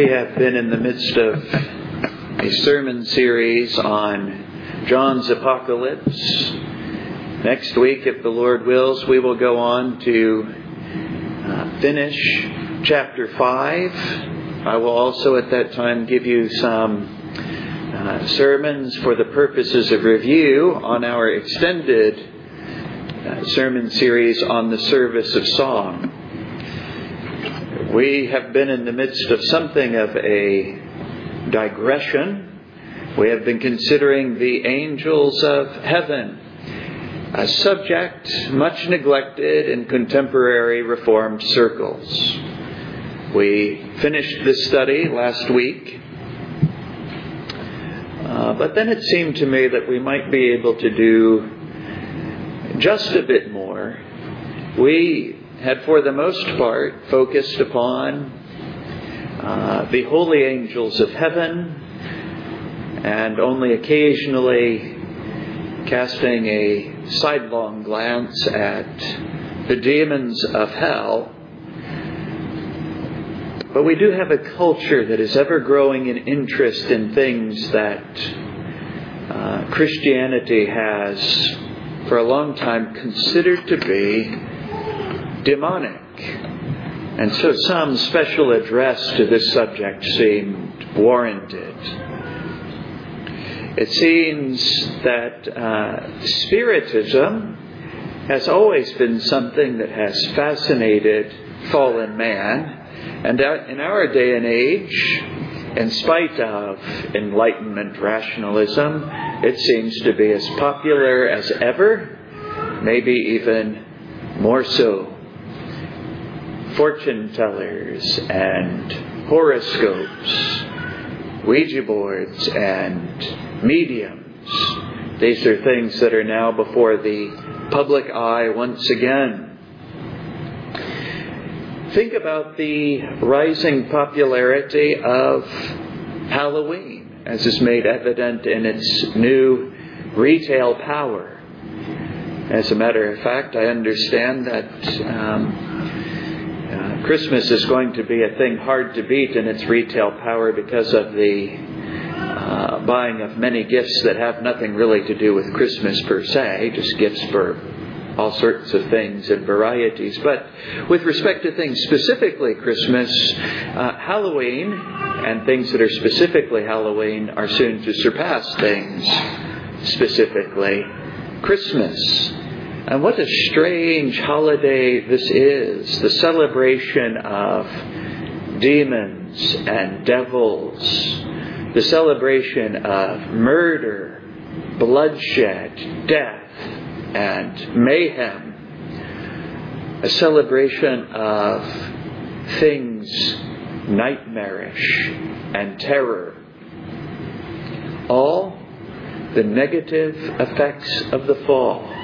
We have been in the midst of a sermon series on John's Apocalypse. Next week, if the Lord wills, we will go on to uh, finish chapter 5. I will also at that time give you some uh, sermons for the purposes of review on our extended uh, sermon series on the service of song. We have been in the midst of something of a digression. We have been considering the angels of heaven, a subject much neglected in contemporary Reformed circles. We finished this study last week, uh, but then it seemed to me that we might be able to do just a bit more. We had for the most part focused upon uh, the holy angels of heaven and only occasionally casting a sidelong glance at the demons of hell. But we do have a culture that is ever growing in interest in things that uh, Christianity has for a long time considered to be demonic. And so some special address to this subject seemed warranted. It seems that uh, Spiritism has always been something that has fascinated fallen man. And in our day and age, in spite of Enlightenment rationalism, it seems to be as popular as ever, maybe even more so fortune tellers and horoscopes, Ouija boards and mediums. These are things that are now before the public eye once again. Think about the rising popularity of Halloween, as is made evident in its new retail power. As a matter of fact, I understand that um, Christmas is going to be a thing hard to beat in its retail power because of the uh, buying of many gifts that have nothing really to do with Christmas per se, just gifts for all sorts of things and varieties. But with respect to things specifically Christmas, uh, Halloween and things that are specifically Halloween are soon to surpass things specifically Christmas. And what a strange holiday this is the celebration of demons and devils, the celebration of murder, bloodshed, death, and mayhem, a celebration of things nightmarish and terror. All the negative effects of the fall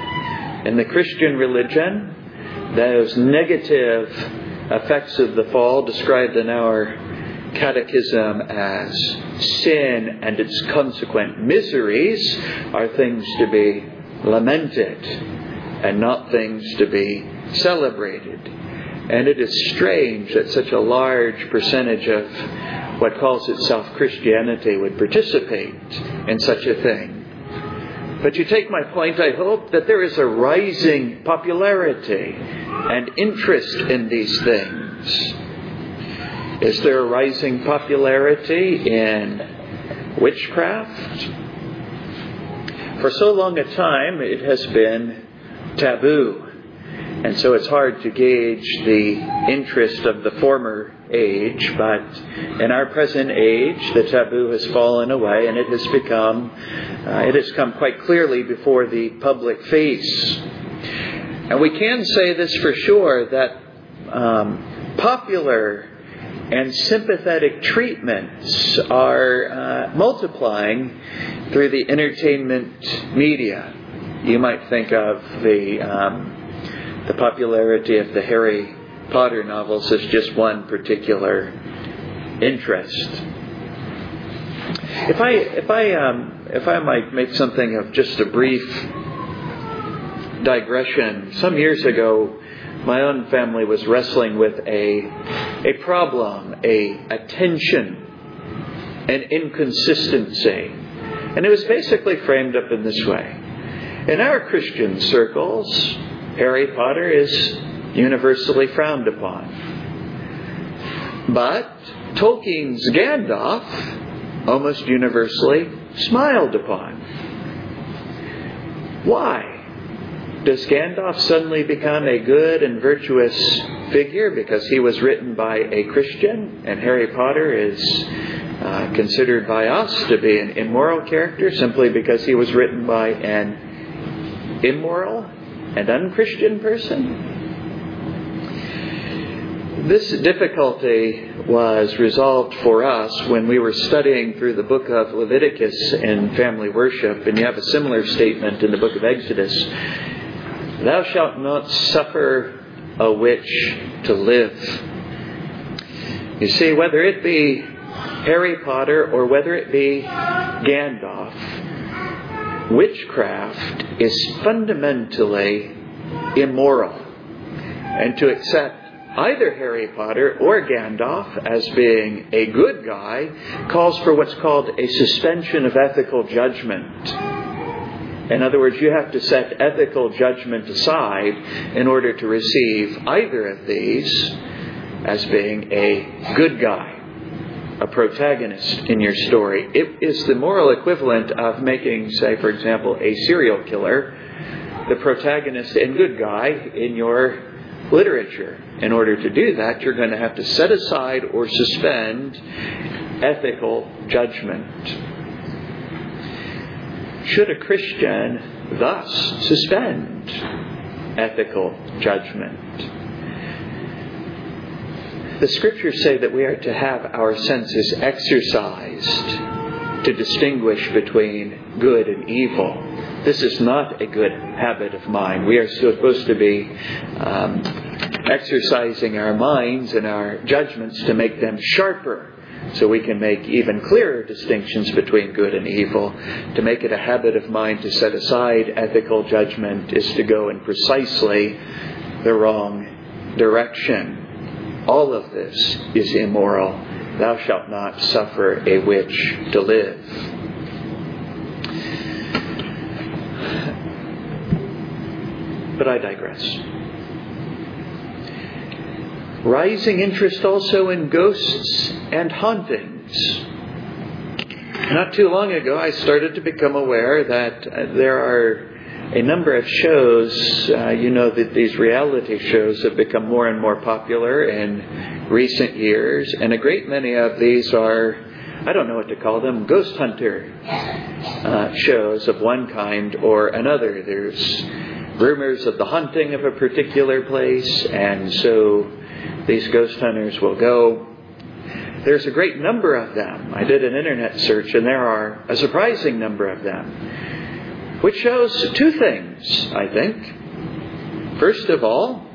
in the Christian religion, those negative effects of the fall described in our catechism as sin and its consequent miseries are things to be lamented and not things to be celebrated. And it is strange that such a large percentage of what calls itself Christianity would participate in such a thing. But you take my point, I hope, that there is a rising popularity and interest in these things. Is there a rising popularity in witchcraft? For so long a time, it has been taboo. And so it's hard to gauge the interest of the former age, but in our present age, the taboo has fallen away and it has become, uh, it has come quite clearly before the public face. And we can say this for sure that um, popular and sympathetic treatments are uh, multiplying through the entertainment media. You might think of the um, the popularity of the Harry Potter novels as just one particular interest. If I if I um, if I might make something of just a brief digression, some years ago my own family was wrestling with a, a problem, a, a tension, an inconsistency. And it was basically framed up in this way. In our Christian circles, Harry Potter is universally frowned upon. But Tolkien's Gandalf, almost universally smiled upon. Why? Does Gandalf suddenly become a good and virtuous figure because he was written by a Christian and Harry Potter is uh, considered by us to be an immoral character simply because he was written by an immoral and unchristian person? This difficulty was resolved for us when we were studying through the book of Leviticus in family worship, and you have a similar statement in the book of Exodus Thou shalt not suffer a witch to live. You see, whether it be Harry Potter or whether it be Gandalf, witchcraft is fundamentally immoral. And to accept either Harry Potter or Gandalf as being a good guy calls for what's called a suspension of ethical judgment. In other words, you have to set ethical judgment aside in order to receive either of these as being a good guy, a protagonist in your story. It is the moral equivalent of making, say, for example, a serial killer the protagonist and good guy in your literature. In order to do that, you're going to have to set aside or suspend ethical judgment. Should a Christian thus suspend ethical judgment? The scriptures say that we are to have our senses exercised to distinguish between good and evil. This is not a good habit of mine. We are supposed to be um, exercising our minds and our judgments to make them sharper so we can make even clearer distinctions between good and evil. To make it a habit of mind to set aside ethical judgment is to go in precisely the wrong direction. All of this is immoral. Thou shalt not suffer a witch to live. But I digress. Rising interest also in ghosts and hauntings. Not too long ago, I started to become aware that uh, there are a number of shows. Uh, you know that these reality shows have become more and more popular in recent years, and a great many of these are. I don't know what to call them, ghost hunter uh, shows of one kind or another. There's rumors of the hunting of a particular place, and so these ghost hunters will go. There's a great number of them. I did an internet search, and there are a surprising number of them, which shows two things, I think. First of all,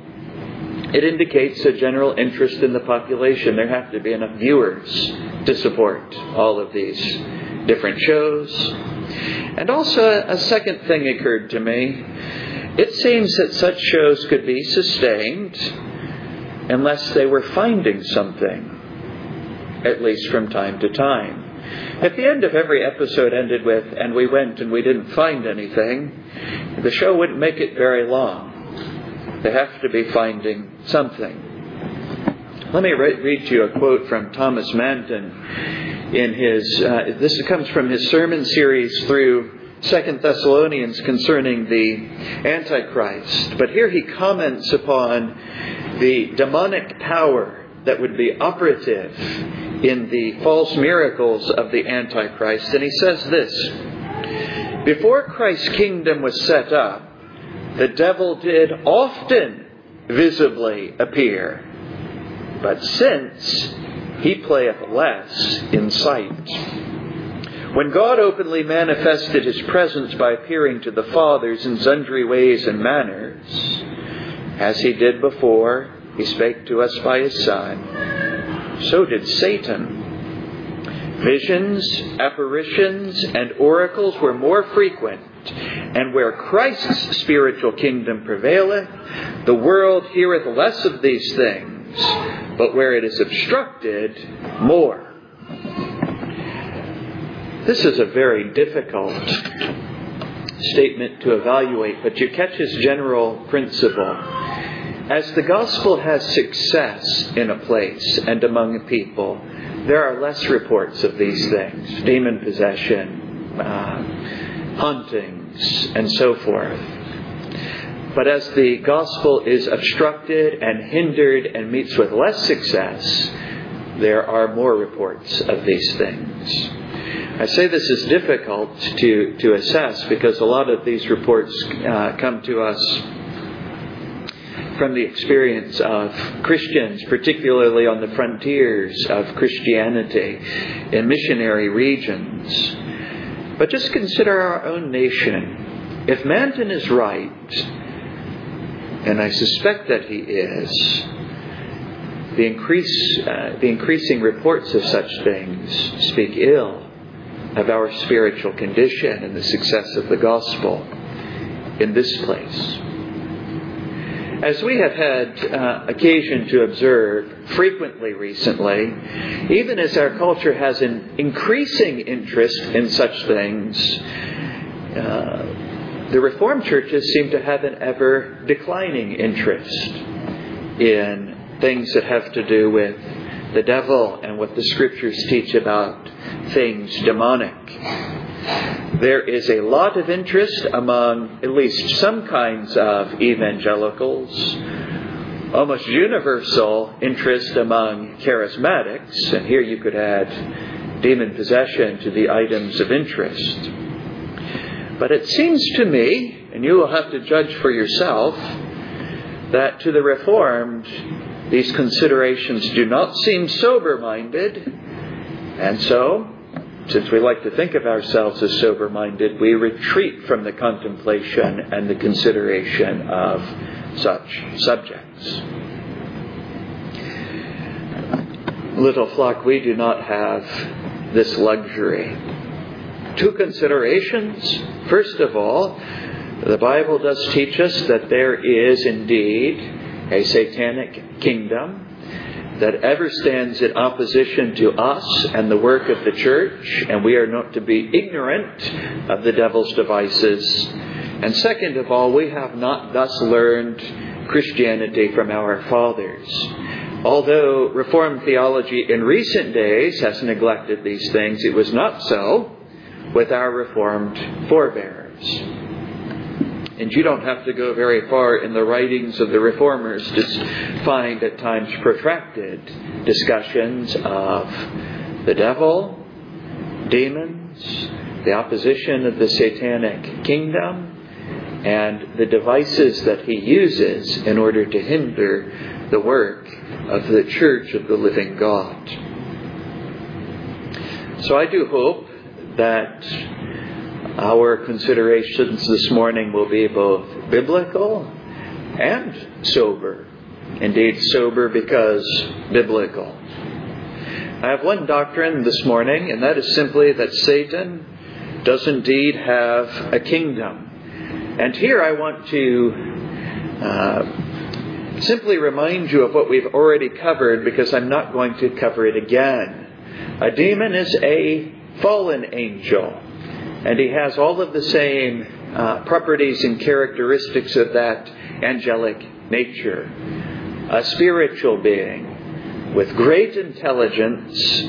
it indicates a general interest in the population. There have to be enough viewers to support all of these different shows. And also, a second thing occurred to me. It seems that such shows could be sustained unless they were finding something, at least from time to time. At the end of every episode ended with, and we went and we didn't find anything, the show wouldn't make it very long. They have to be finding something. Let me read to you a quote from Thomas Manton in his, uh, this comes from his sermon series through Second Thessalonians concerning the Antichrist. But here he comments upon the demonic power that would be operative in the false miracles of the Antichrist. And he says this Before Christ's kingdom was set up, the devil did often visibly appear, but since he playeth less in sight. When God openly manifested his presence by appearing to the fathers in sundry ways and manners, as he did before, he spake to us by his Son. So did Satan. Visions, apparitions, and oracles were more frequent And where Christ's spiritual kingdom prevaileth, the world heareth less of these things, but where it is obstructed, more. This is a very difficult statement to evaluate, but you catch his general principle. As the gospel has success in a place and among people, there are less reports of these things demon possession, uh, hauntings, and so forth. But as the gospel is obstructed and hindered and meets with less success, there are more reports of these things. I say this is difficult to, to assess because a lot of these reports uh, come to us from the experience of Christians, particularly on the frontiers of Christianity in missionary regions. But just consider our own nation. If Manton is right, and I suspect that he is, the, increase, uh, the increasing reports of such things speak ill of our spiritual condition and the success of the gospel in this place. As we have had uh, occasion to observe frequently recently, even as our culture has an increasing interest in such things, uh, the Reformed churches seem to have an ever declining interest in things that have to do with the devil and what the scriptures teach about things demonic. There is a lot of interest among at least some kinds of evangelicals, almost universal interest among charismatics, and here you could add demon possession to the items of interest. But it seems to me, and you will have to judge for yourself, that to the Reformed, these considerations do not seem sober minded, and so since we like to think of ourselves as sober minded, we retreat from the contemplation and the consideration of such subjects. Little flock, we do not have this luxury. Two considerations. First of all, the Bible does teach us that there is indeed a satanic kingdom that ever stands in opposition to us and the work of the church, and we are not to be ignorant of the devil's devices. And second of all, we have not thus learned Christianity from our fathers. Although Reformed theology in recent days has neglected these things, it was not so with our Reformed forebears. And you don't have to go very far in the writings of the reformers to find at times protracted discussions of the devil, demons, the opposition of the satanic kingdom, and the devices that he uses in order to hinder the work of the church of the living God. So I do hope that our considerations this morning will be both biblical and sober. Indeed, sober because biblical. I have one doctrine this morning, and that is simply that Satan does indeed have a kingdom. And here I want to uh, simply remind you of what we've already covered because I'm not going to cover it again. A demon is a fallen angel. And he has all of the same uh, properties and characteristics of that angelic nature. A spiritual being with great intelligence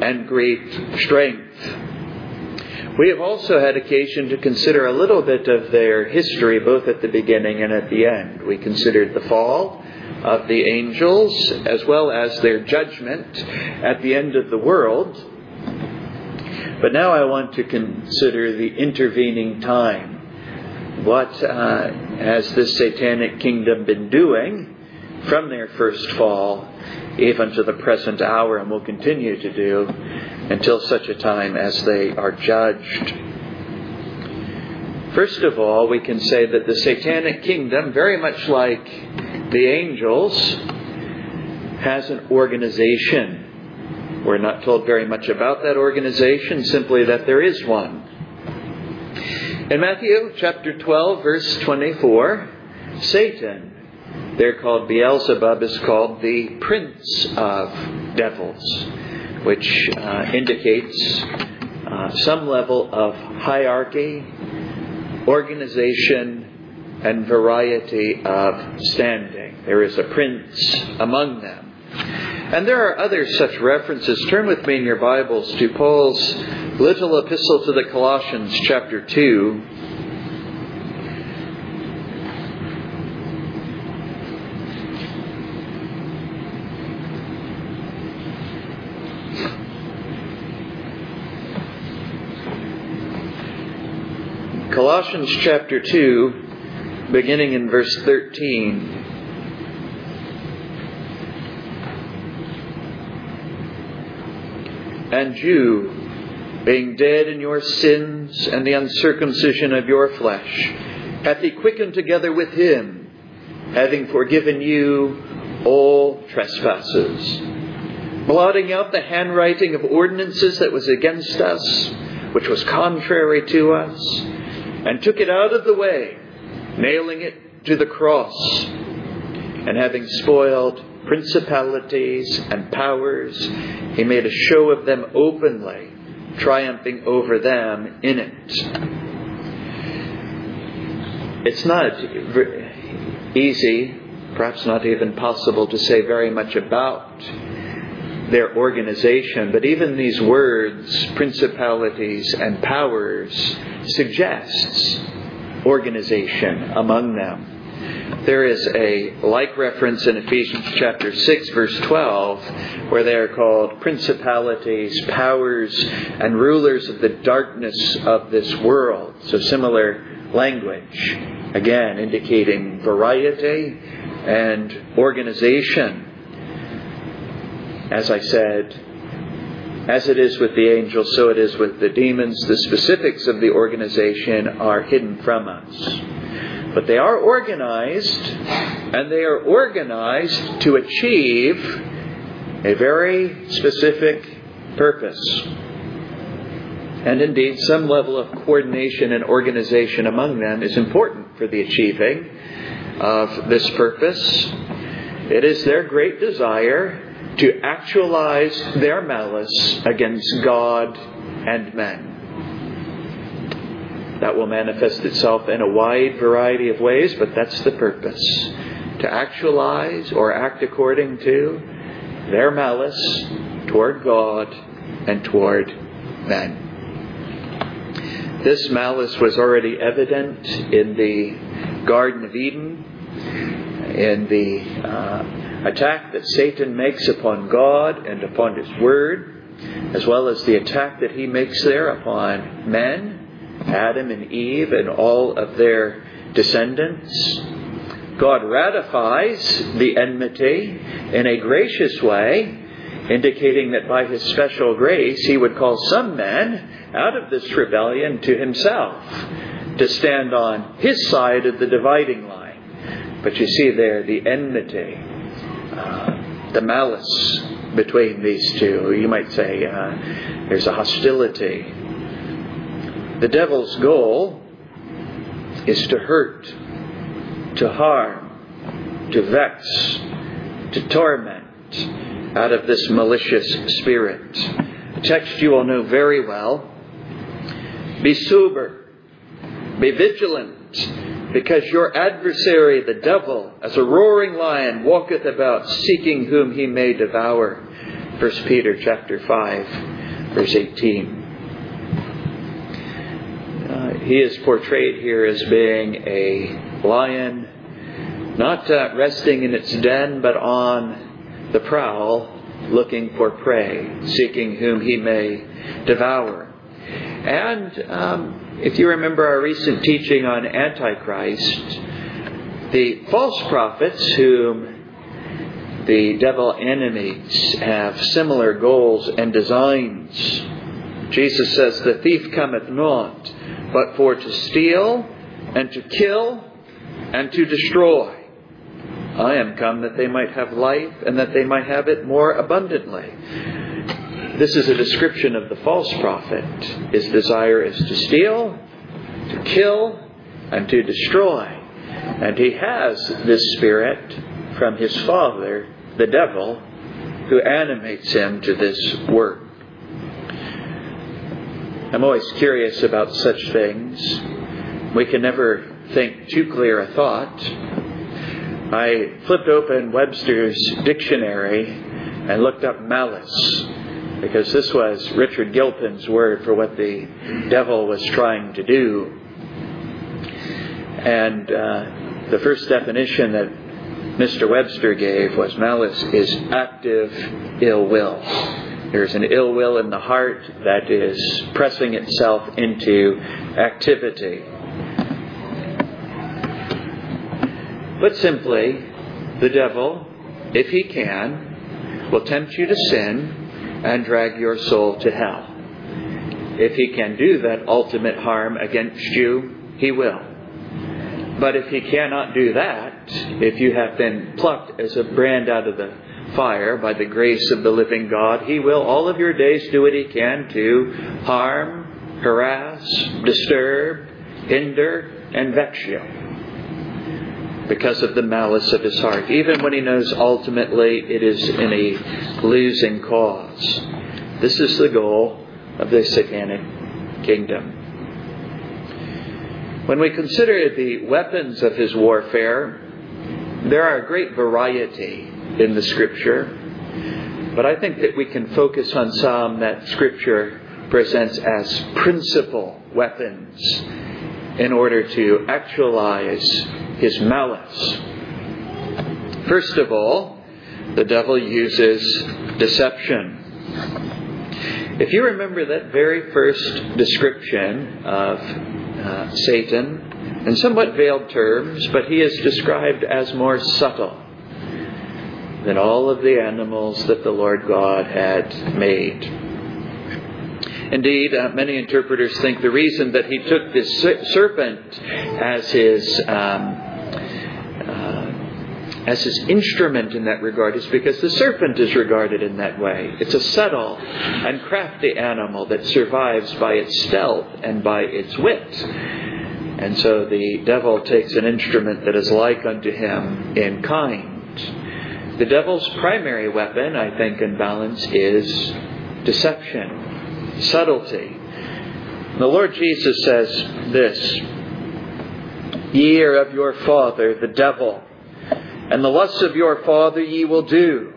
and great strength. We have also had occasion to consider a little bit of their history, both at the beginning and at the end. We considered the fall of the angels, as well as their judgment at the end of the world. But now I want to consider the intervening time. What uh, has this satanic kingdom been doing from their first fall even to the present hour and will continue to do until such a time as they are judged? First of all, we can say that the satanic kingdom, very much like the angels, has an organization we're not told very much about that organization, simply that there is one. In Matthew chapter 12, verse 24, Satan, they're called Beelzebub, is called the prince of devils, which uh, indicates uh, some level of hierarchy, organization, and variety of standing. There is a prince among them. And there are other such references. Turn with me in your Bibles to Paul's little epistle to the Colossians, chapter 2. Colossians chapter 2, beginning in verse 13. And you, being dead in your sins and the uncircumcision of your flesh, hath he quickened together with him, having forgiven you all trespasses, blotting out the handwriting of ordinances that was against us, which was contrary to us, and took it out of the way, nailing it to the cross, and having spoiled principalities and powers, he made a show of them openly triumphing over them in it. It's not easy, perhaps not even possible, to say very much about their organization, but even these words, principalities and powers, suggests organization among them. There is a like reference in Ephesians chapter 6 verse 12 where they are called principalities, powers, and rulers of the darkness of this world. So similar language, again indicating variety and organization. As I said, as it is with the angels, so it is with the demons. The specifics of the organization are hidden from us. But they are organized, and they are organized to achieve a very specific purpose. And indeed, some level of coordination and organization among them is important for the achieving of this purpose. It is their great desire to actualize their malice against God and men. That will manifest itself in a wide variety of ways, but that's the purpose. To actualize or act according to their malice toward God and toward men. This malice was already evident in the Garden of Eden, in the uh, attack that Satan makes upon God and upon His Word, as well as the attack that he makes there upon men Adam and Eve and all of their descendants. God ratifies the enmity in a gracious way, indicating that by his special grace he would call some men out of this rebellion to himself to stand on his side of the dividing line. But you see there the enmity, uh, the malice between these two. You might say uh, there's a hostility the devil's goal is to hurt, to harm, to vex, to torment out of this malicious spirit. A text you all know very well. Be sober, be vigilant, because your adversary, the devil, as a roaring lion, walketh about seeking whom he may devour. 1 Peter chapter 5, verse 18 he is portrayed here as being a lion, not uh, resting in its den, but on the prowl, looking for prey, seeking whom he may devour. And um, if you remember our recent teaching on Antichrist, the false prophets whom the devil enemies have similar goals and designs. Jesus says, The thief cometh not but for to steal and to kill and to destroy. I am come that they might have life and that they might have it more abundantly. This is a description of the false prophet. His desire is to steal, to kill, and to destroy. And he has this spirit from his father, the devil, who animates him to this work. I'm always curious about such things. We can never think too clear a thought. I flipped open Webster's dictionary and looked up malice because this was Richard Gilpin's word for what the devil was trying to do. And uh, the first definition that Mr. Webster gave was malice is active ill will. There's an ill will in the heart that is pressing itself into activity. But simply, the devil, if he can, will tempt you to sin and drag your soul to hell. If he can do that ultimate harm against you, he will. But if he cannot do that, if you have been plucked as a brand out of the fire by the grace of the living God, he will all of your days do what he can to harm, harass, disturb, hinder, and vex you because of the malice of his heart, even when he knows ultimately it is in a losing cause. This is the goal of the satanic kingdom. When we consider the weapons of his warfare, there are a great variety in the Scripture, but I think that we can focus on some that Scripture presents as principal weapons in order to actualize his malice. First of all, the devil uses deception. If you remember that very first description of uh, Satan in somewhat veiled terms, but he is described as more subtle than all of the animals that the Lord God had made. Indeed, uh, many interpreters think the reason that he took this serpent as his um, as his instrument in that regard is because the serpent is regarded in that way. It's a subtle and crafty animal that survives by its stealth and by its wit. And so the devil takes an instrument that is like unto him in kind. The devil's primary weapon, I think, in balance, is deception, subtlety. The Lord Jesus says this Ye are of your father, the devil and the lusts of your father ye will do.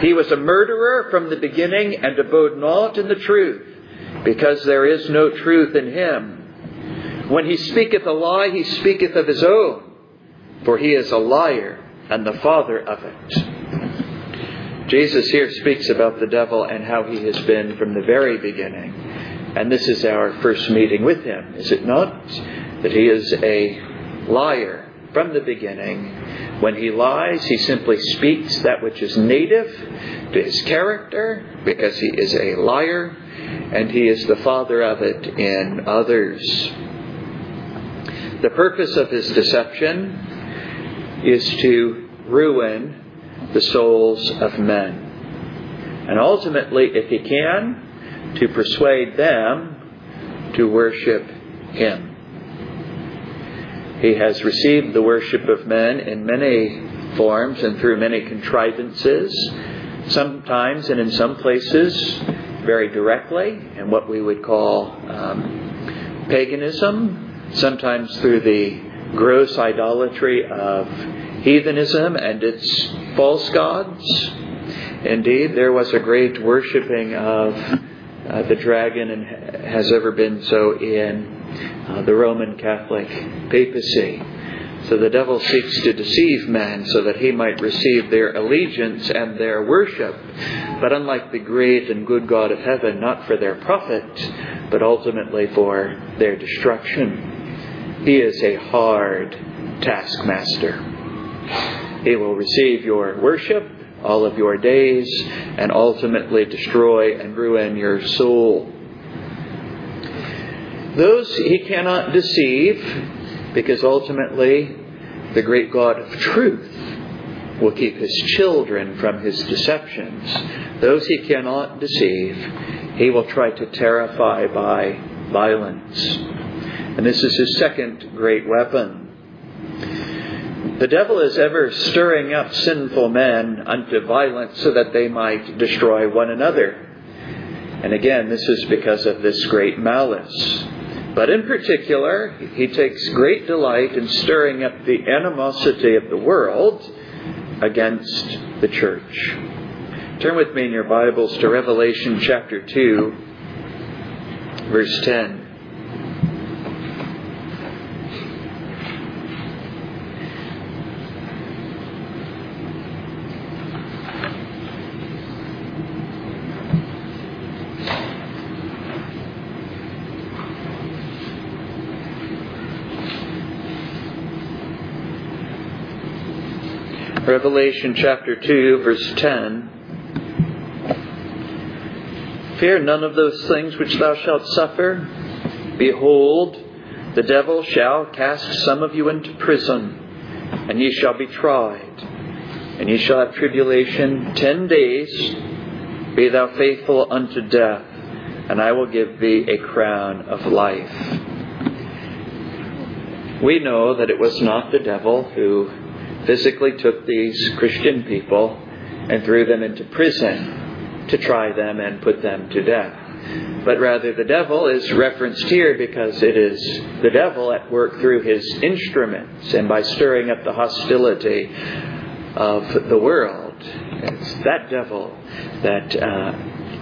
He was a murderer from the beginning and abode not in the truth, because there is no truth in him. When he speaketh a lie, he speaketh of his own, for he is a liar and the father of it. Jesus here speaks about the devil and how he has been from the very beginning. And this is our first meeting with him, is it not? That he is a liar from the beginning when he lies, he simply speaks that which is native to his character because he is a liar and he is the father of it in others. The purpose of his deception is to ruin the souls of men. And ultimately, if he can, to persuade them to worship him. He has received the worship of men in many forms and through many contrivances, sometimes and in some places very directly in what we would call um, paganism, sometimes through the gross idolatry of heathenism and its false gods. Indeed, there was a great worshiping of uh, the dragon and has ever been so in uh, the Roman Catholic papacy. So the devil seeks to deceive men so that he might receive their allegiance and their worship. But unlike the great and good God of heaven, not for their profit, but ultimately for their destruction. He is a hard taskmaster. He will receive your worship all of your days and ultimately destroy and ruin your soul. Those he cannot deceive because ultimately the great God of truth will keep his children from his deceptions. Those he cannot deceive, he will try to terrify by violence. And this is his second great weapon. The devil is ever stirring up sinful men unto violence so that they might destroy one another. And again, this is because of this great malice. But in particular, he takes great delight in stirring up the animosity of the world against the church. Turn with me in your Bibles to Revelation chapter 2, verse 10. Revelation chapter 2, verse 10. Fear none of those things which thou shalt suffer. Behold, the devil shall cast some of you into prison, and ye shall be tried, and ye shall have tribulation ten days. Be thou faithful unto death, and I will give thee a crown of life. We know that it was not the devil who physically took these Christian people and threw them into prison to try them and put them to death. But rather, the devil is referenced here because it is the devil at work through his instruments and by stirring up the hostility of the world. It's that devil that uh,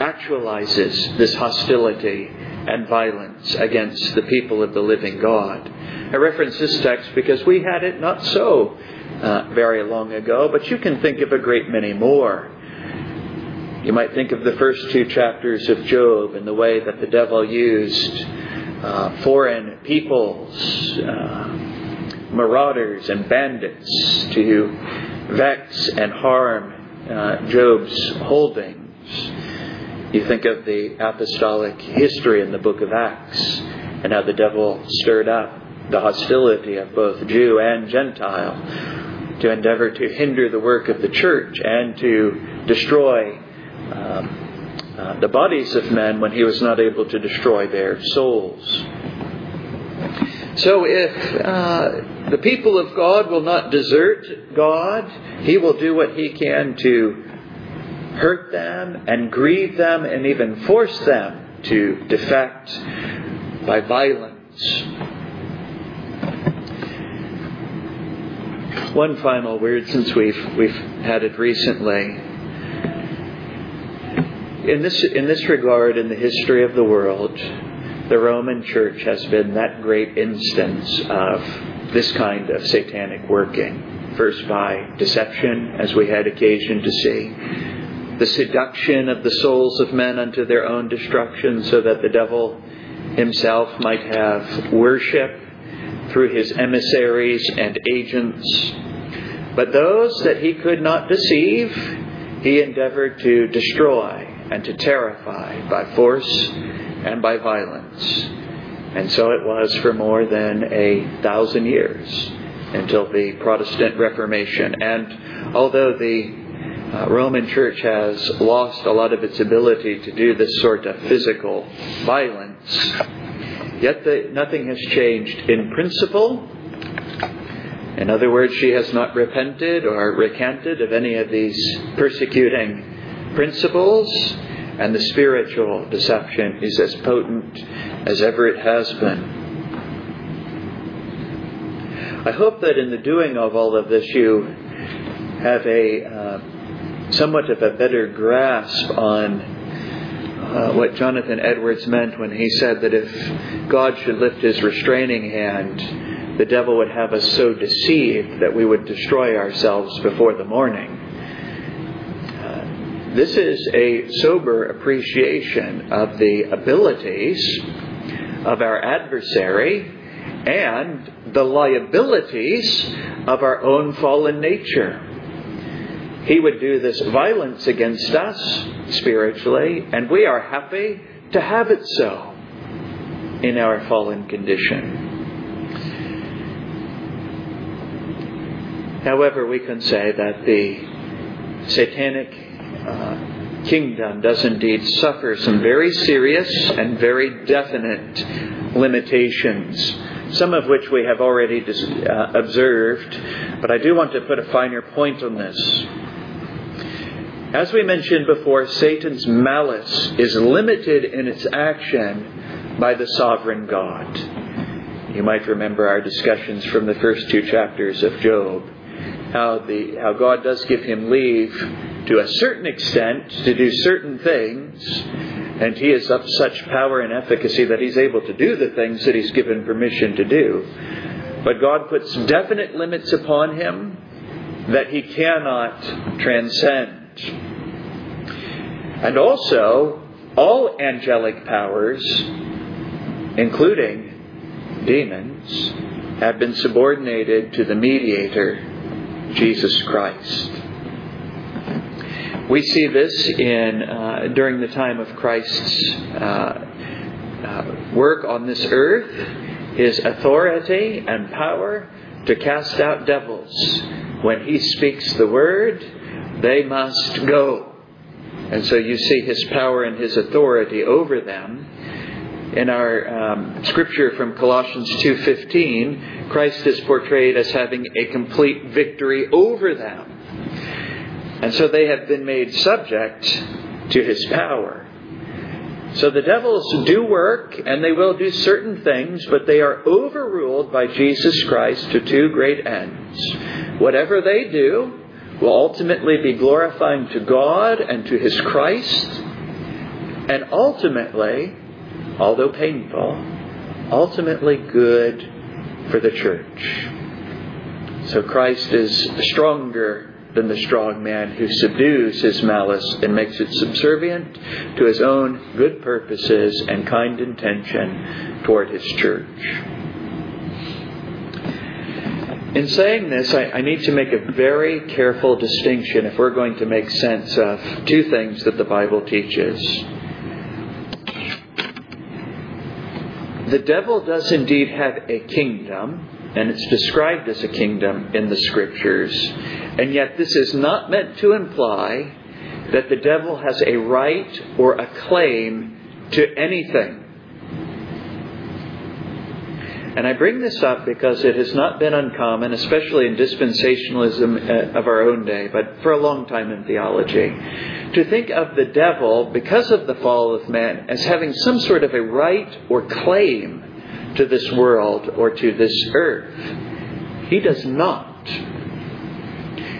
actualizes this hostility and violence against the people of the living God. I reference this text because we had it not so uh, very long ago, but you can think of a great many more. You might think of the first two chapters of Job and the way that the devil used uh, foreign peoples, uh, marauders, and bandits to vex and harm uh, Job's holdings. You think of the apostolic history in the book of Acts and how the devil stirred up the hostility of both Jew and Gentile to endeavor to hinder the work of the church and to destroy um, uh, the bodies of men when he was not able to destroy their souls. So if uh, the people of God will not desert God, he will do what he can to hurt them and grieve them and even force them to defect by violence. One final word since we've we've had it recently. In this in this regard, in the history of the world, the Roman Church has been that great instance of this kind of satanic working. First by deception, as we had occasion to see, the seduction of the souls of men unto their own destruction, so that the devil himself might have worship through his emissaries and agents. But those that he could not deceive, he endeavored to destroy and to terrify by force and by violence. And so it was for more than a thousand years until the Protestant Reformation. And although the uh, Roman Church has lost a lot of its ability to do this sort of physical violence, Yet the, nothing has changed in principle. In other words, she has not repented or recanted of any of these persecuting principles, and the spiritual deception is as potent as ever it has been. I hope that in the doing of all of this, you have a uh, somewhat of a better grasp on uh, what Jonathan Edwards meant when he said that if God should lift his restraining hand, the devil would have us so deceived that we would destroy ourselves before the morning. Uh, this is a sober appreciation of the abilities of our adversary and the liabilities of our own fallen nature. He would do this violence against us spiritually, and we are happy to have it so in our fallen condition. However, we can say that the satanic uh, kingdom does indeed suffer some very serious and very definite limitations some of which we have already uh, observed, but I do want to put a finer point on this. As we mentioned before, Satan's malice is limited in its action by the sovereign God. You might remember our discussions from the first two chapters of Job, how, the, how God does give him leave to a certain extent to do certain things, and he is of such power and efficacy that he's able to do the things that he's given permission to do. But God puts definite limits upon him that he cannot transcend. And also, all angelic powers, including demons, have been subordinated to the mediator, Jesus Christ. We see this in uh, during the time of Christ's uh, uh, work on this earth, his authority and power to cast out devils. When he speaks the word, they must go. And so you see his power and his authority over them. In our um, scripture from Colossians 2:15, Christ is portrayed as having a complete victory over them. And so they have been made subject to his power. So the devils do work and they will do certain things, but they are overruled by Jesus Christ to two great ends. Whatever they do will ultimately be glorifying to God and to his Christ, and ultimately, although painful, ultimately good for the church. So Christ is stronger than the strong man who subdues his malice and makes it subservient to his own good purposes and kind intention toward his church. In saying this, I, I, need to make a very careful distinction if we're going to make sense of two things that the Bible teaches. The devil does indeed have a kingdom, and it's described as a kingdom in the scriptures. And yet, this is not meant to imply that the devil has a right or a claim to anything. And I bring this up because it has not been uncommon, especially in dispensationalism uh, of our own day, but for a long time in theology, to think of the devil, because of the fall of man, as having some sort of a right or claim to this world or to this earth. He does not.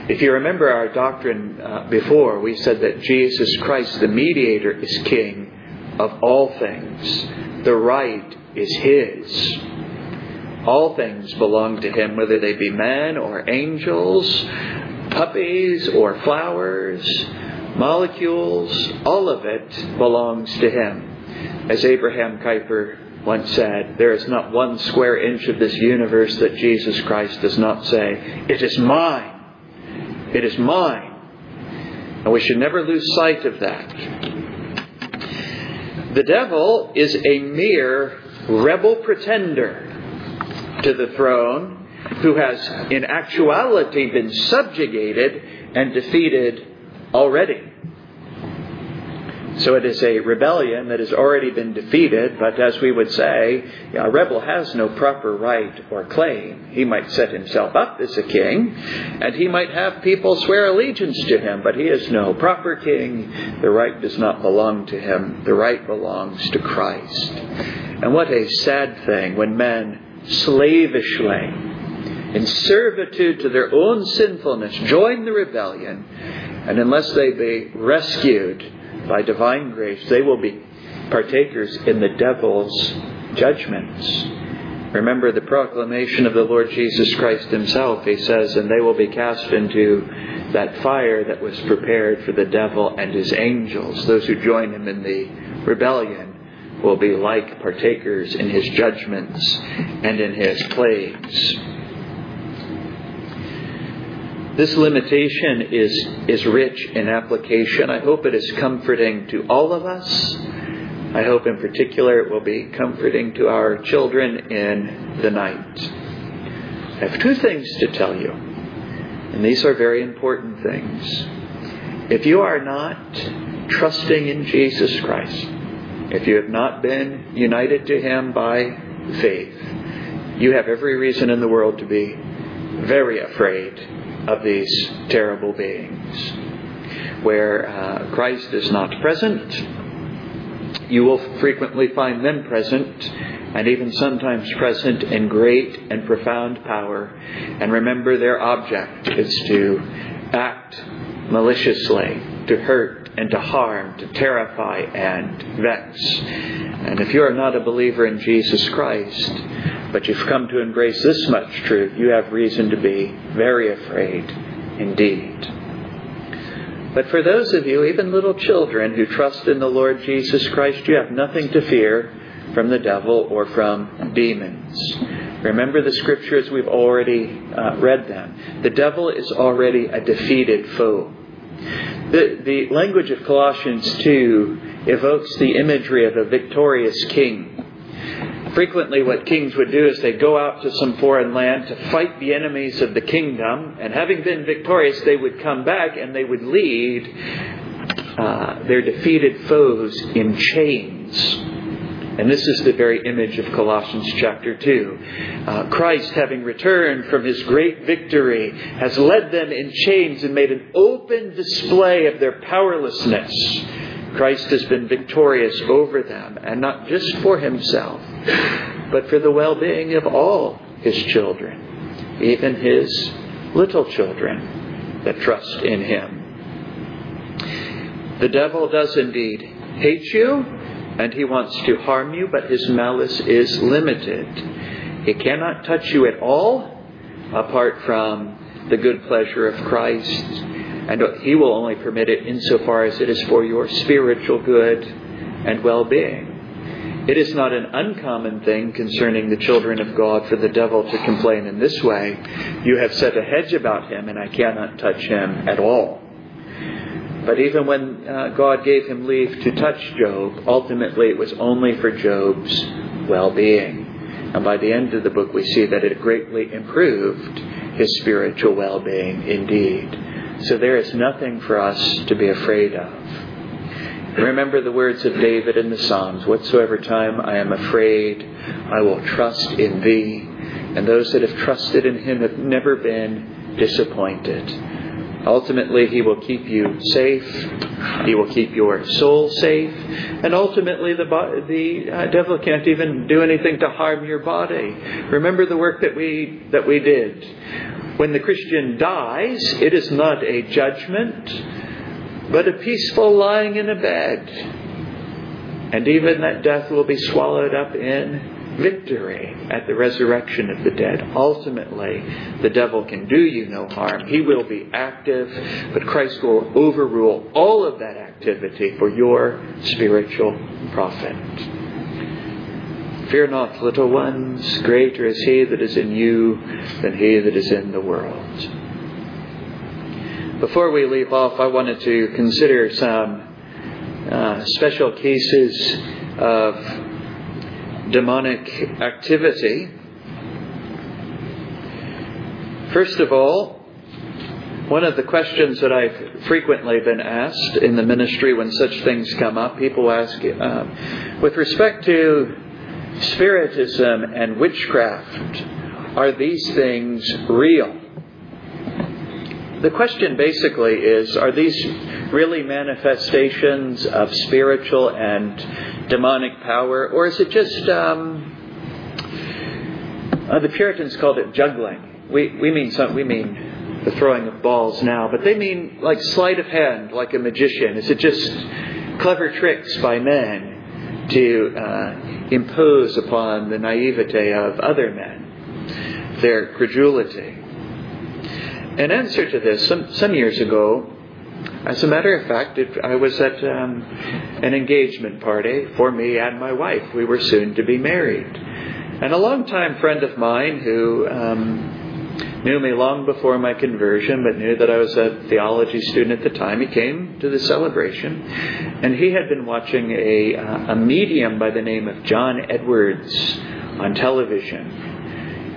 If you remember our doctrine uh, before, we said that Jesus Christ, the mediator, is king of all things. The right is his. All things belong to him, whether they be men or angels, puppies or flowers, molecules, all of it belongs to him. As Abraham Kuyper once said, There is not one square inch of this universe that Jesus Christ does not say, It is mine. It is mine. And we should never lose sight of that. The devil is a mere rebel pretender to the throne who has in actuality been subjugated and defeated already. So it is a rebellion that has already been defeated, but as we would say, a rebel has no proper right or claim. He might set himself up as a king, and he might have people swear allegiance to him, but he is no proper king. The right does not belong to him. The right belongs to Christ. And what a sad thing when men slavishly, in servitude to their own sinfulness, join the rebellion, and unless they be rescued, by divine grace, they will be partakers in the devil's judgments. Remember the proclamation of the Lord Jesus Christ himself. He says, And they will be cast into that fire that was prepared for the devil and his angels. Those who join him in the rebellion will be like partakers in his judgments and in his plagues. This limitation is, is rich in application. I hope it is comforting to all of us. I hope in particular it will be comforting to our children in the night. I have two things to tell you, and these are very important things. If you are not trusting in Jesus Christ, if you have not been united to Him by faith, you have every reason in the world to be very afraid of these terrible beings. Where uh, Christ is not present, you will frequently find them present and even sometimes present in great and profound power. And remember, their object is to act maliciously, to hurt and to harm, to terrify and vex. And if you are not a believer in Jesus Christ, but you've come to embrace this much truth, you have reason to be very afraid indeed. But for those of you, even little children who trust in the Lord Jesus Christ, you have nothing to fear from the devil or from demons. Remember the scriptures, we've already uh, read them. The devil is already a defeated foe. The, the language of Colossians 2 evokes the imagery of a victorious king. Frequently, what kings would do is they'd go out to some foreign land to fight the enemies of the kingdom, and having been victorious, they would come back and they would lead uh, their defeated foes in chains and this is the very image of Colossians chapter 2. Uh, Christ, having returned from his great victory, has led them in chains and made an open display of their powerlessness. Christ has been victorious over them, and not just for himself, but for the well being of all his children, even his little children that trust in him. The devil does indeed hate you and he wants to harm you, but his malice is limited. He cannot touch you at all apart from the good pleasure of Christ, and he will only permit it insofar as it is for your spiritual good and well being. It is not an uncommon thing concerning the children of God for the devil to complain in this way You have set a hedge about him, and I cannot touch him at all. But even when uh, God gave him leave to touch Job, ultimately it was only for Job's well being. And by the end of the book, we see that it greatly improved his spiritual well being indeed. So there is nothing for us to be afraid of. Remember the words of David in the Psalms Whatsoever time I am afraid, I will trust in thee. And those that have trusted in him have never been disappointed. Ultimately, He will keep you safe. He will keep your soul safe. And ultimately, the, the uh, devil can't even do anything to harm your body. Remember the work that we, that we did. When the Christian dies, it is not a judgment, but a peaceful lying in a bed. And even that death will be swallowed up in victory at the resurrection of the dead. Ultimately, the devil can do you no harm. He will be active, but Christ will overrule all of that activity for your spiritual profit. Fear not, little ones, greater is he that is in you than he that is in the world. Before we leave off, I wanted to consider some uh, special cases of demonic activity. First of all, one of the questions that I've frequently been asked in the ministry when such things come up, people ask, uh, with respect to Spiritism and witchcraft, are these things real? The question basically is are these really manifestations of spiritual and demonic power, or is it just, um, uh, the Puritans called it juggling. We, we mean some, we mean the throwing of balls now, but they mean like sleight of hand, like a magician. Is it just clever tricks by men to uh, impose upon the naivete of other men, their credulity? In answer to this, some, some years ago, as a matter of fact, it, I was at um, an engagement party for me and my wife. We were soon to be married. And a longtime friend of mine who um, knew me long before my conversion, but knew that I was a theology student at the time, he came to the celebration. And he had been watching a, uh, a medium by the name of John Edwards on television.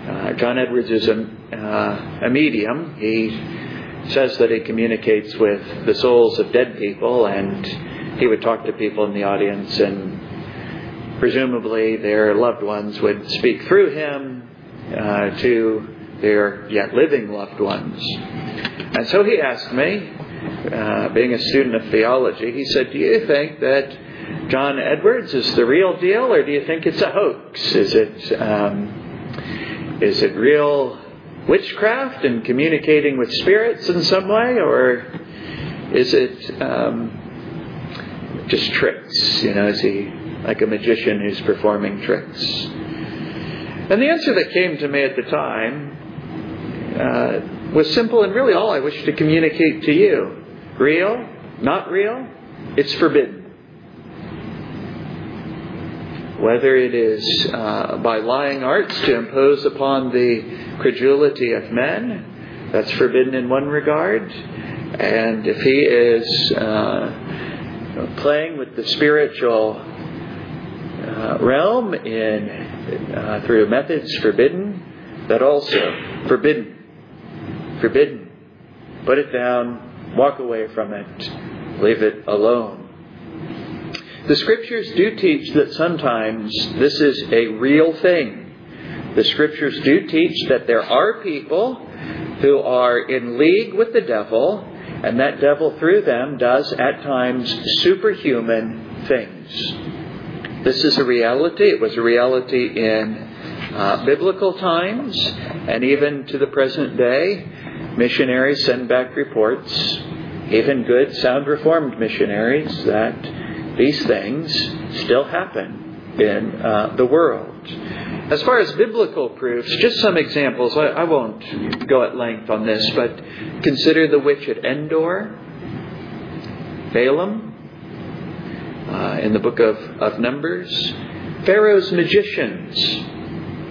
Uh, John Edwards is a, uh, a medium. He says that he communicates with the souls of dead people, and he would talk to people in the audience, and presumably their loved ones would speak through him uh, to their yet living loved ones. And so he asked me, uh, being a student of theology, he said, Do you think that John Edwards is the real deal, or do you think it's a hoax? Is it, um, is it real witchcraft and communicating with spirits in some way, or is it um, just tricks? You know, is he like a magician who's performing tricks? And the answer that came to me at the time uh, was simple and really all I wish to communicate to you. Real? Not real? It's forbidden. Whether it is uh, by lying arts to impose upon the credulity of men, that's forbidden in one regard. And if he is uh, playing with the spiritual uh, realm in uh, through methods forbidden, that also forbidden forbidden. Put it down, walk away from it, leave it alone. The scriptures do teach that sometimes this is a real thing. The scriptures do teach that there are people who are in league with the devil, and that devil through them does at times superhuman things. This is a reality. It was a reality in uh, biblical times and even to the present day. Missionaries send back reports, even good, sound Reformed missionaries, that these things still happen in uh, the world. As far as biblical proofs, just some examples. I, I won't go at length on this, but consider the witch at Endor, Balaam, uh, in the book of, of Numbers, Pharaoh's magicians,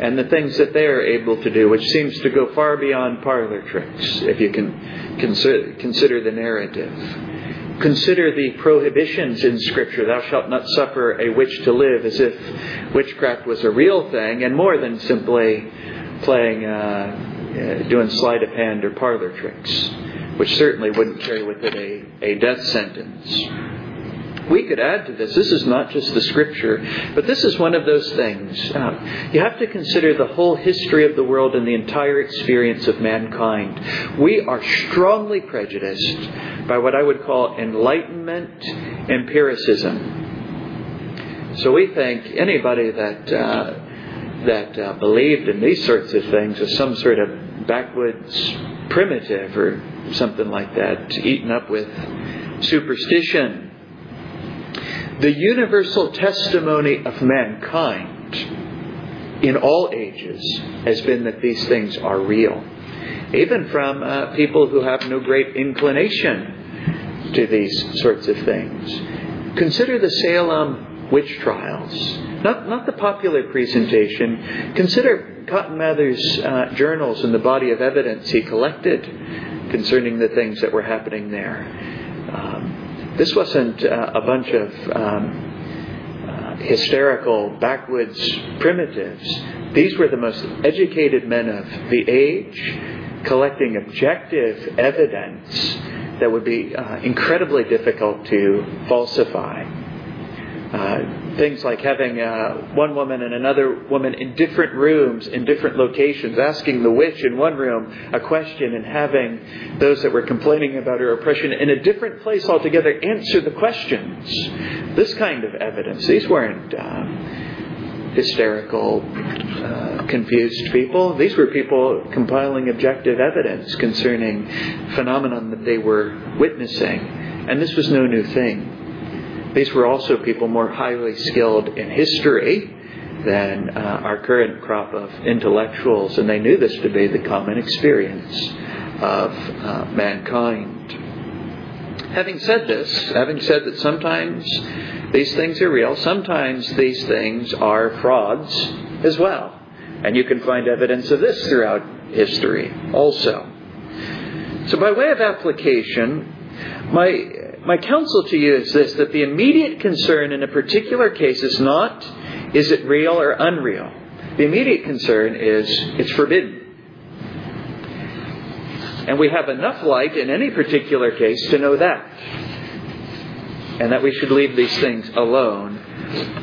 and the things that they are able to do, which seems to go far beyond parlor tricks, if you can consider, consider the narrative. Consider the prohibitions in Scripture. Thou shalt not suffer a witch to live, as if witchcraft was a real thing and more than simply playing, uh, uh, doing sleight of hand or parlor tricks, which certainly wouldn't carry with it a, a death sentence. We could add to this. This is not just the scripture, but this is one of those things. Uh, you have to consider the whole history of the world and the entire experience of mankind. We are strongly prejudiced by what I would call Enlightenment empiricism. So we think anybody that uh, that uh, believed in these sorts of things as some sort of backwoods primitive or something like that, eaten up with superstition the universal testimony of mankind in all ages has been that these things are real. Even from uh, people who have no great inclination to these sorts of things. Consider the Salem witch trials. Not, not the popular presentation. Consider Cotton Mather's uh, journals and the body of evidence he collected concerning the things that were happening there. Um, this wasn't uh, a bunch of um, uh, hysterical, backwoods primitives. These were the most educated men of the age, collecting objective evidence that would be uh, incredibly difficult to falsify. Things like having uh, one woman and another woman in different rooms, in different locations, asking the witch in one room a question and having those that were complaining about her oppression in a different place altogether answer the questions. This kind of evidence. These weren't uh, hysterical, uh, confused people. These were people compiling objective evidence concerning phenomenon that they were witnessing. And this was no new thing. These were also people more highly skilled in history than uh, our current crop of intellectuals, and they knew this to be the common experience of uh, mankind. Having said this, having said that sometimes these things are real, sometimes these things are frauds as well. And you can find evidence of this throughout history also. So, by way of application, my my counsel to you is this that the immediate concern in a particular case is not is it real or unreal. The immediate concern is it's forbidden. And we have enough light in any particular case to know that. And that we should leave these things alone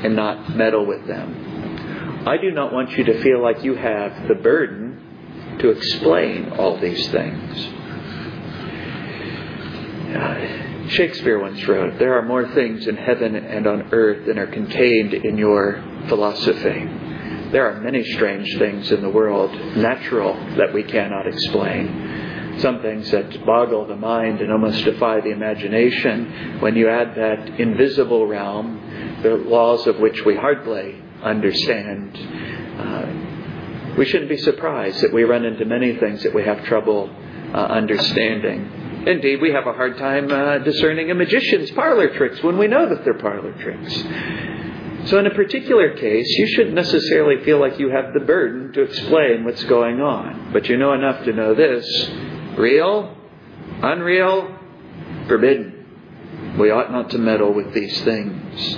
and not meddle with them. I do not want you to feel like you have the burden to explain all these things. Shakespeare once wrote, There are more things in heaven and on earth than are contained in your philosophy. There are many strange things in the world, natural, that we cannot explain. Some things that boggle the mind and almost defy the imagination. When you add that invisible realm, the laws of which we hardly understand, uh, we shouldn't be surprised that we run into many things that we have trouble uh, understanding. Indeed, we have a hard time uh, discerning a magician's parlor tricks when we know that they're parlor tricks. So, in a particular case, you shouldn't necessarily feel like you have the burden to explain what's going on. But you know enough to know this real, unreal, forbidden. We ought not to meddle with these things.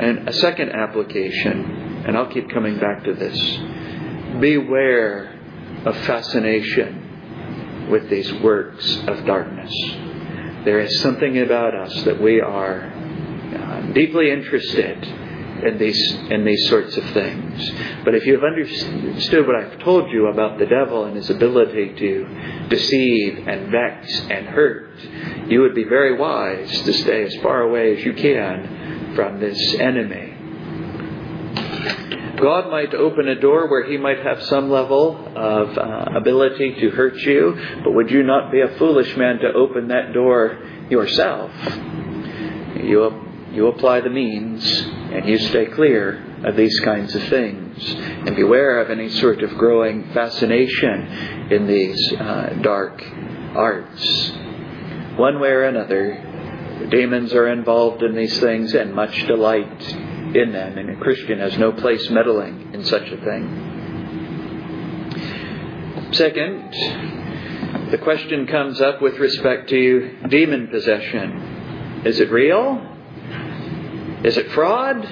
And a second application, and I'll keep coming back to this beware of fascination with these works of darkness. There is something about us that we are uh, deeply interested in these in these sorts of things. But if you've understood what I've told you about the devil and his ability to deceive and vex and hurt, you would be very wise to stay as far away as you can from this enemy. God might open a door where He might have some level of uh, ability to hurt you, but would you not be a foolish man to open that door yourself? You, you apply the means and you stay clear of these kinds of things. And beware of any sort of growing fascination in these uh, dark arts. One way or another, demons are involved in these things and much delight in them, and a Christian has no place meddling in such a thing. Second, the question comes up with respect to demon possession. Is it real? Is it fraud?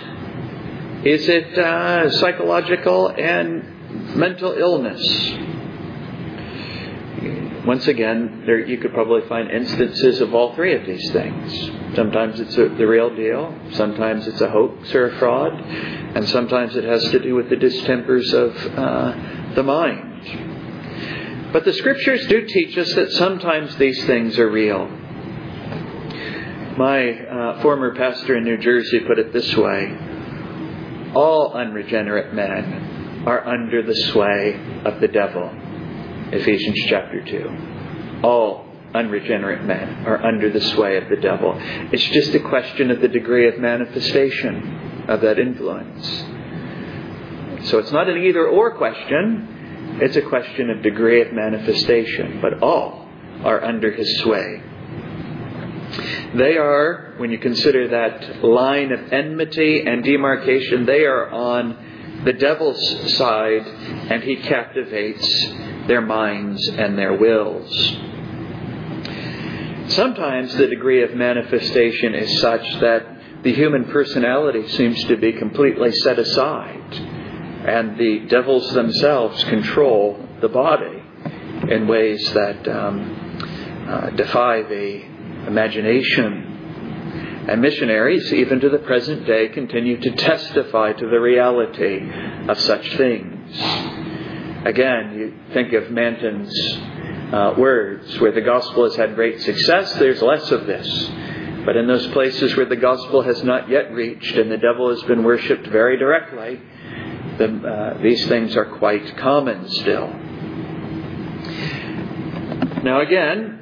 Is it uh, psychological and mental illness? Once again, there, you could probably find instances of all three of these things. Sometimes it's a, the real deal, sometimes it's a hoax or a fraud, and sometimes it has to do with the distempers of uh, the mind. But the scriptures do teach us that sometimes these things are real. My uh, former pastor in New Jersey put it this way All unregenerate men are under the sway of the devil. Ephesians chapter 2. All unregenerate men are under the sway of the devil. It's just a question of the degree of manifestation of that influence. So it's not an either or question, it's a question of degree of manifestation, but all are under his sway. They are, when you consider that line of enmity and demarcation, they are on the devil's side, and he captivates their minds and their wills. Sometimes the degree of manifestation is such that the human personality seems to be completely set aside, and the devils themselves control the body in ways that um, uh, defy the imagination. And missionaries, even to the present day, continue to testify to the reality of such things. Again, you think of Manton's uh, words, where the gospel has had great success, there's less of this. But in those places where the gospel has not yet reached and the devil has been worshipped very directly, the, uh, these things are quite common still. Now, again,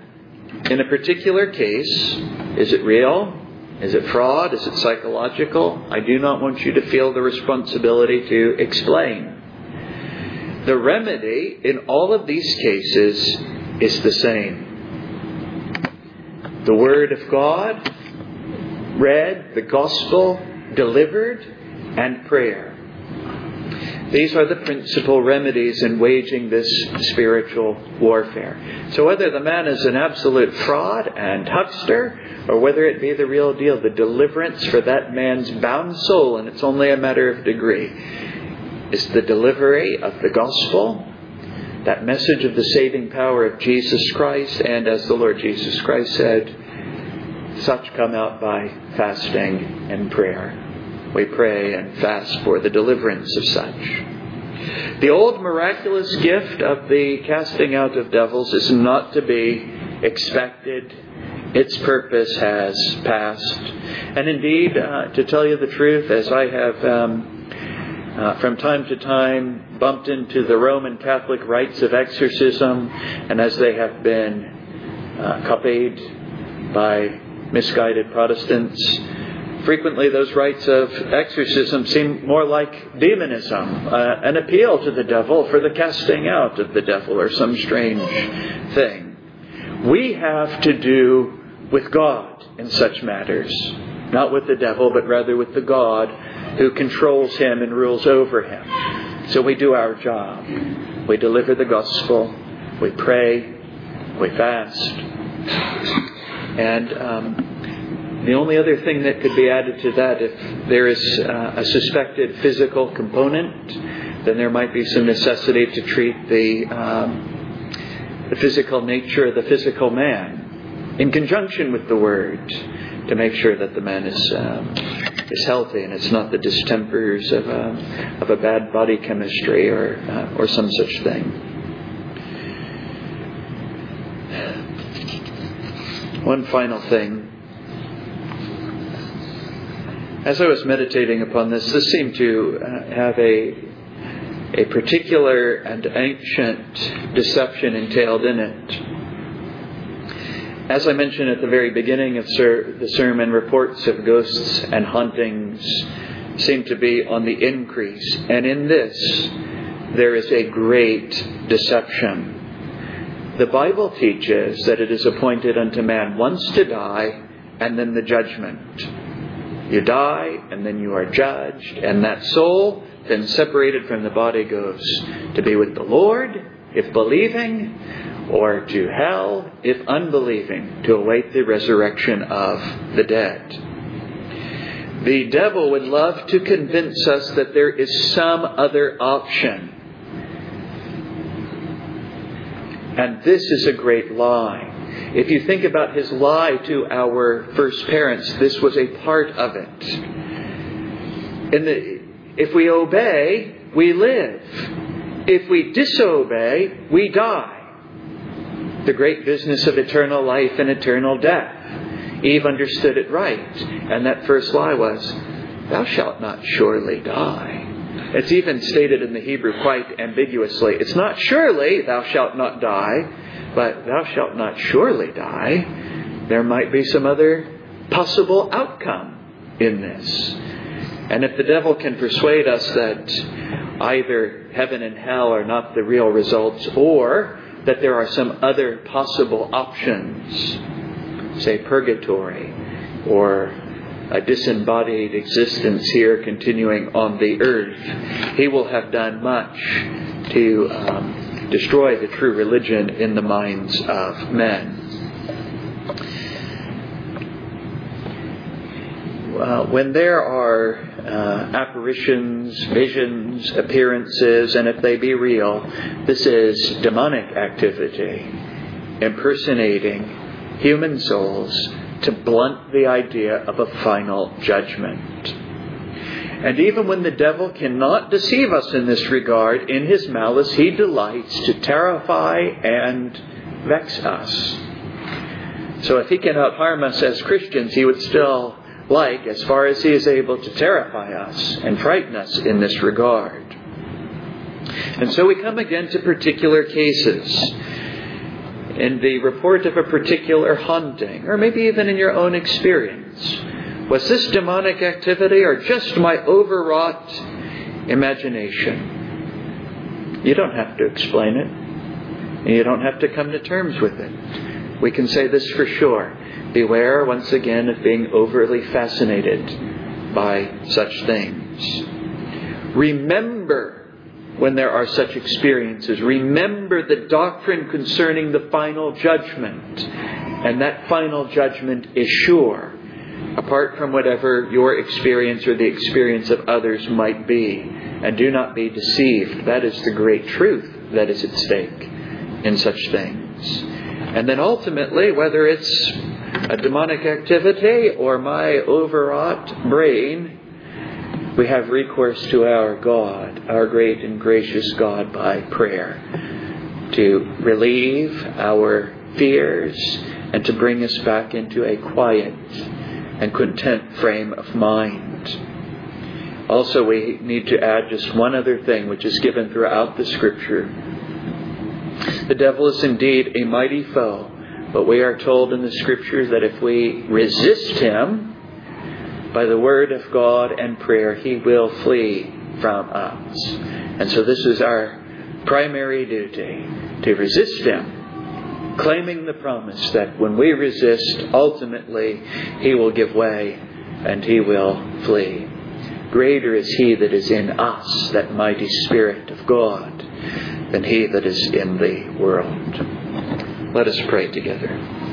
in a particular case, is it real? Is it fraud? Is it psychological? I do not want you to feel the responsibility to explain. The remedy in all of these cases is the same. The Word of God, read, the Gospel, delivered, and prayer. These are the principal remedies in waging this spiritual warfare. So, whether the man is an absolute fraud and huckster, or whether it be the real deal, the deliverance for that man's bound soul, and it's only a matter of degree, is the delivery of the gospel, that message of the saving power of Jesus Christ, and as the Lord Jesus Christ said, such come out by fasting and prayer. we pray and fast for the deliverance of such. The old miraculous gift of the casting out of devils is not to be expected. Its purpose has passed. And indeed, uh, to tell you the truth, as I have um, uh, from time to time bumped into the Roman Catholic rites of exorcism, and as they have been uh, copied by misguided Protestants, frequently those rites of exorcism seem more like demonism, uh, an appeal to the devil for the casting out of the devil or some strange thing. We have to do with God in such matters, not with the devil, but rather with the God who controls him and rules over him. So we do our job. We deliver the gospel, we pray, we fast, and um, the only other thing that could be added to that, if there is uh, a suspected physical component, then there might be some necessity to treat the, um, the physical nature of the physical man in conjunction with the word to make sure that the man is um, is healthy and it's not the distempers of a, of a bad body chemistry or uh, or some such thing. One final thing as I was meditating upon this, this seemed to uh, have a, a particular and ancient deception entailed in it. As I mentioned at the very beginning of the sermon, reports of ghosts and hauntings seem to be on the increase. And in this, there is a great deception. The Bible teaches that it is appointed unto man once to die and then the judgment. You die, and then you are judged, and that soul, then separated from the body, goes to be with the Lord, if believing, or to hell, if unbelieving, to await the resurrection of the dead. The devil would love to convince us that there is some other option. And this is a great lie. If you think about his lie to our first parents, this was a part of it. The, if we obey, we live. If we disobey, we die. The great business of eternal life and eternal death. Eve understood it right. And that first lie was, Thou shalt not surely die. It's even stated in the Hebrew quite ambiguously. It's not surely, thou shalt not die but thou shalt not surely die. There might be some other possible outcome in this. And if the devil can persuade us that either heaven and hell are not the real results, or that there are some other possible options, say purgatory, or a disembodied existence here continuing on the earth, he will have done much to um, destroy the true religion in the minds of men. Uh, when there are uh, apparitions, visions, appearances, and if they be real, this is demonic activity, impersonating human souls to blunt the idea of a final judgment. And even when the devil cannot deceive us in this regard, in his malice he delights to terrify and vex us. So if he cannot harm us as Christians, he would still like, as far as he is able, to terrify us and frighten us in this regard. And so we come again to particular cases. In the report of a particular haunting, or maybe even in your own experience, was this demonic activity or just my overwrought imagination? You don't have to explain it. And you don't have to come to terms with it. We can say this for sure. Beware, once again, of being overly fascinated by such things. Remember when there are such experiences. Remember the doctrine concerning the final judgment. And that final judgment is sure apart from whatever your experience or the experience of others might be. And do not be deceived. That is the great truth that is at stake in such things. And then ultimately, whether it's a demonic activity or my overwrought brain, we have recourse to our God, our great and gracious God, by prayer to relieve our fears and to bring us back into a quiet and content frame of mind. Also, we need to add just one other thing which is given throughout the scripture. The devil is indeed a mighty foe, but we are told in the scriptures that if we resist him, by the word of God and prayer, he will flee from us. And so this is our primary duty to resist him, claiming the promise that when we resist, ultimately he will give way and he will flee. Greater is he that is in us, that mighty Spirit of God, than he that is in the world. Let us pray together.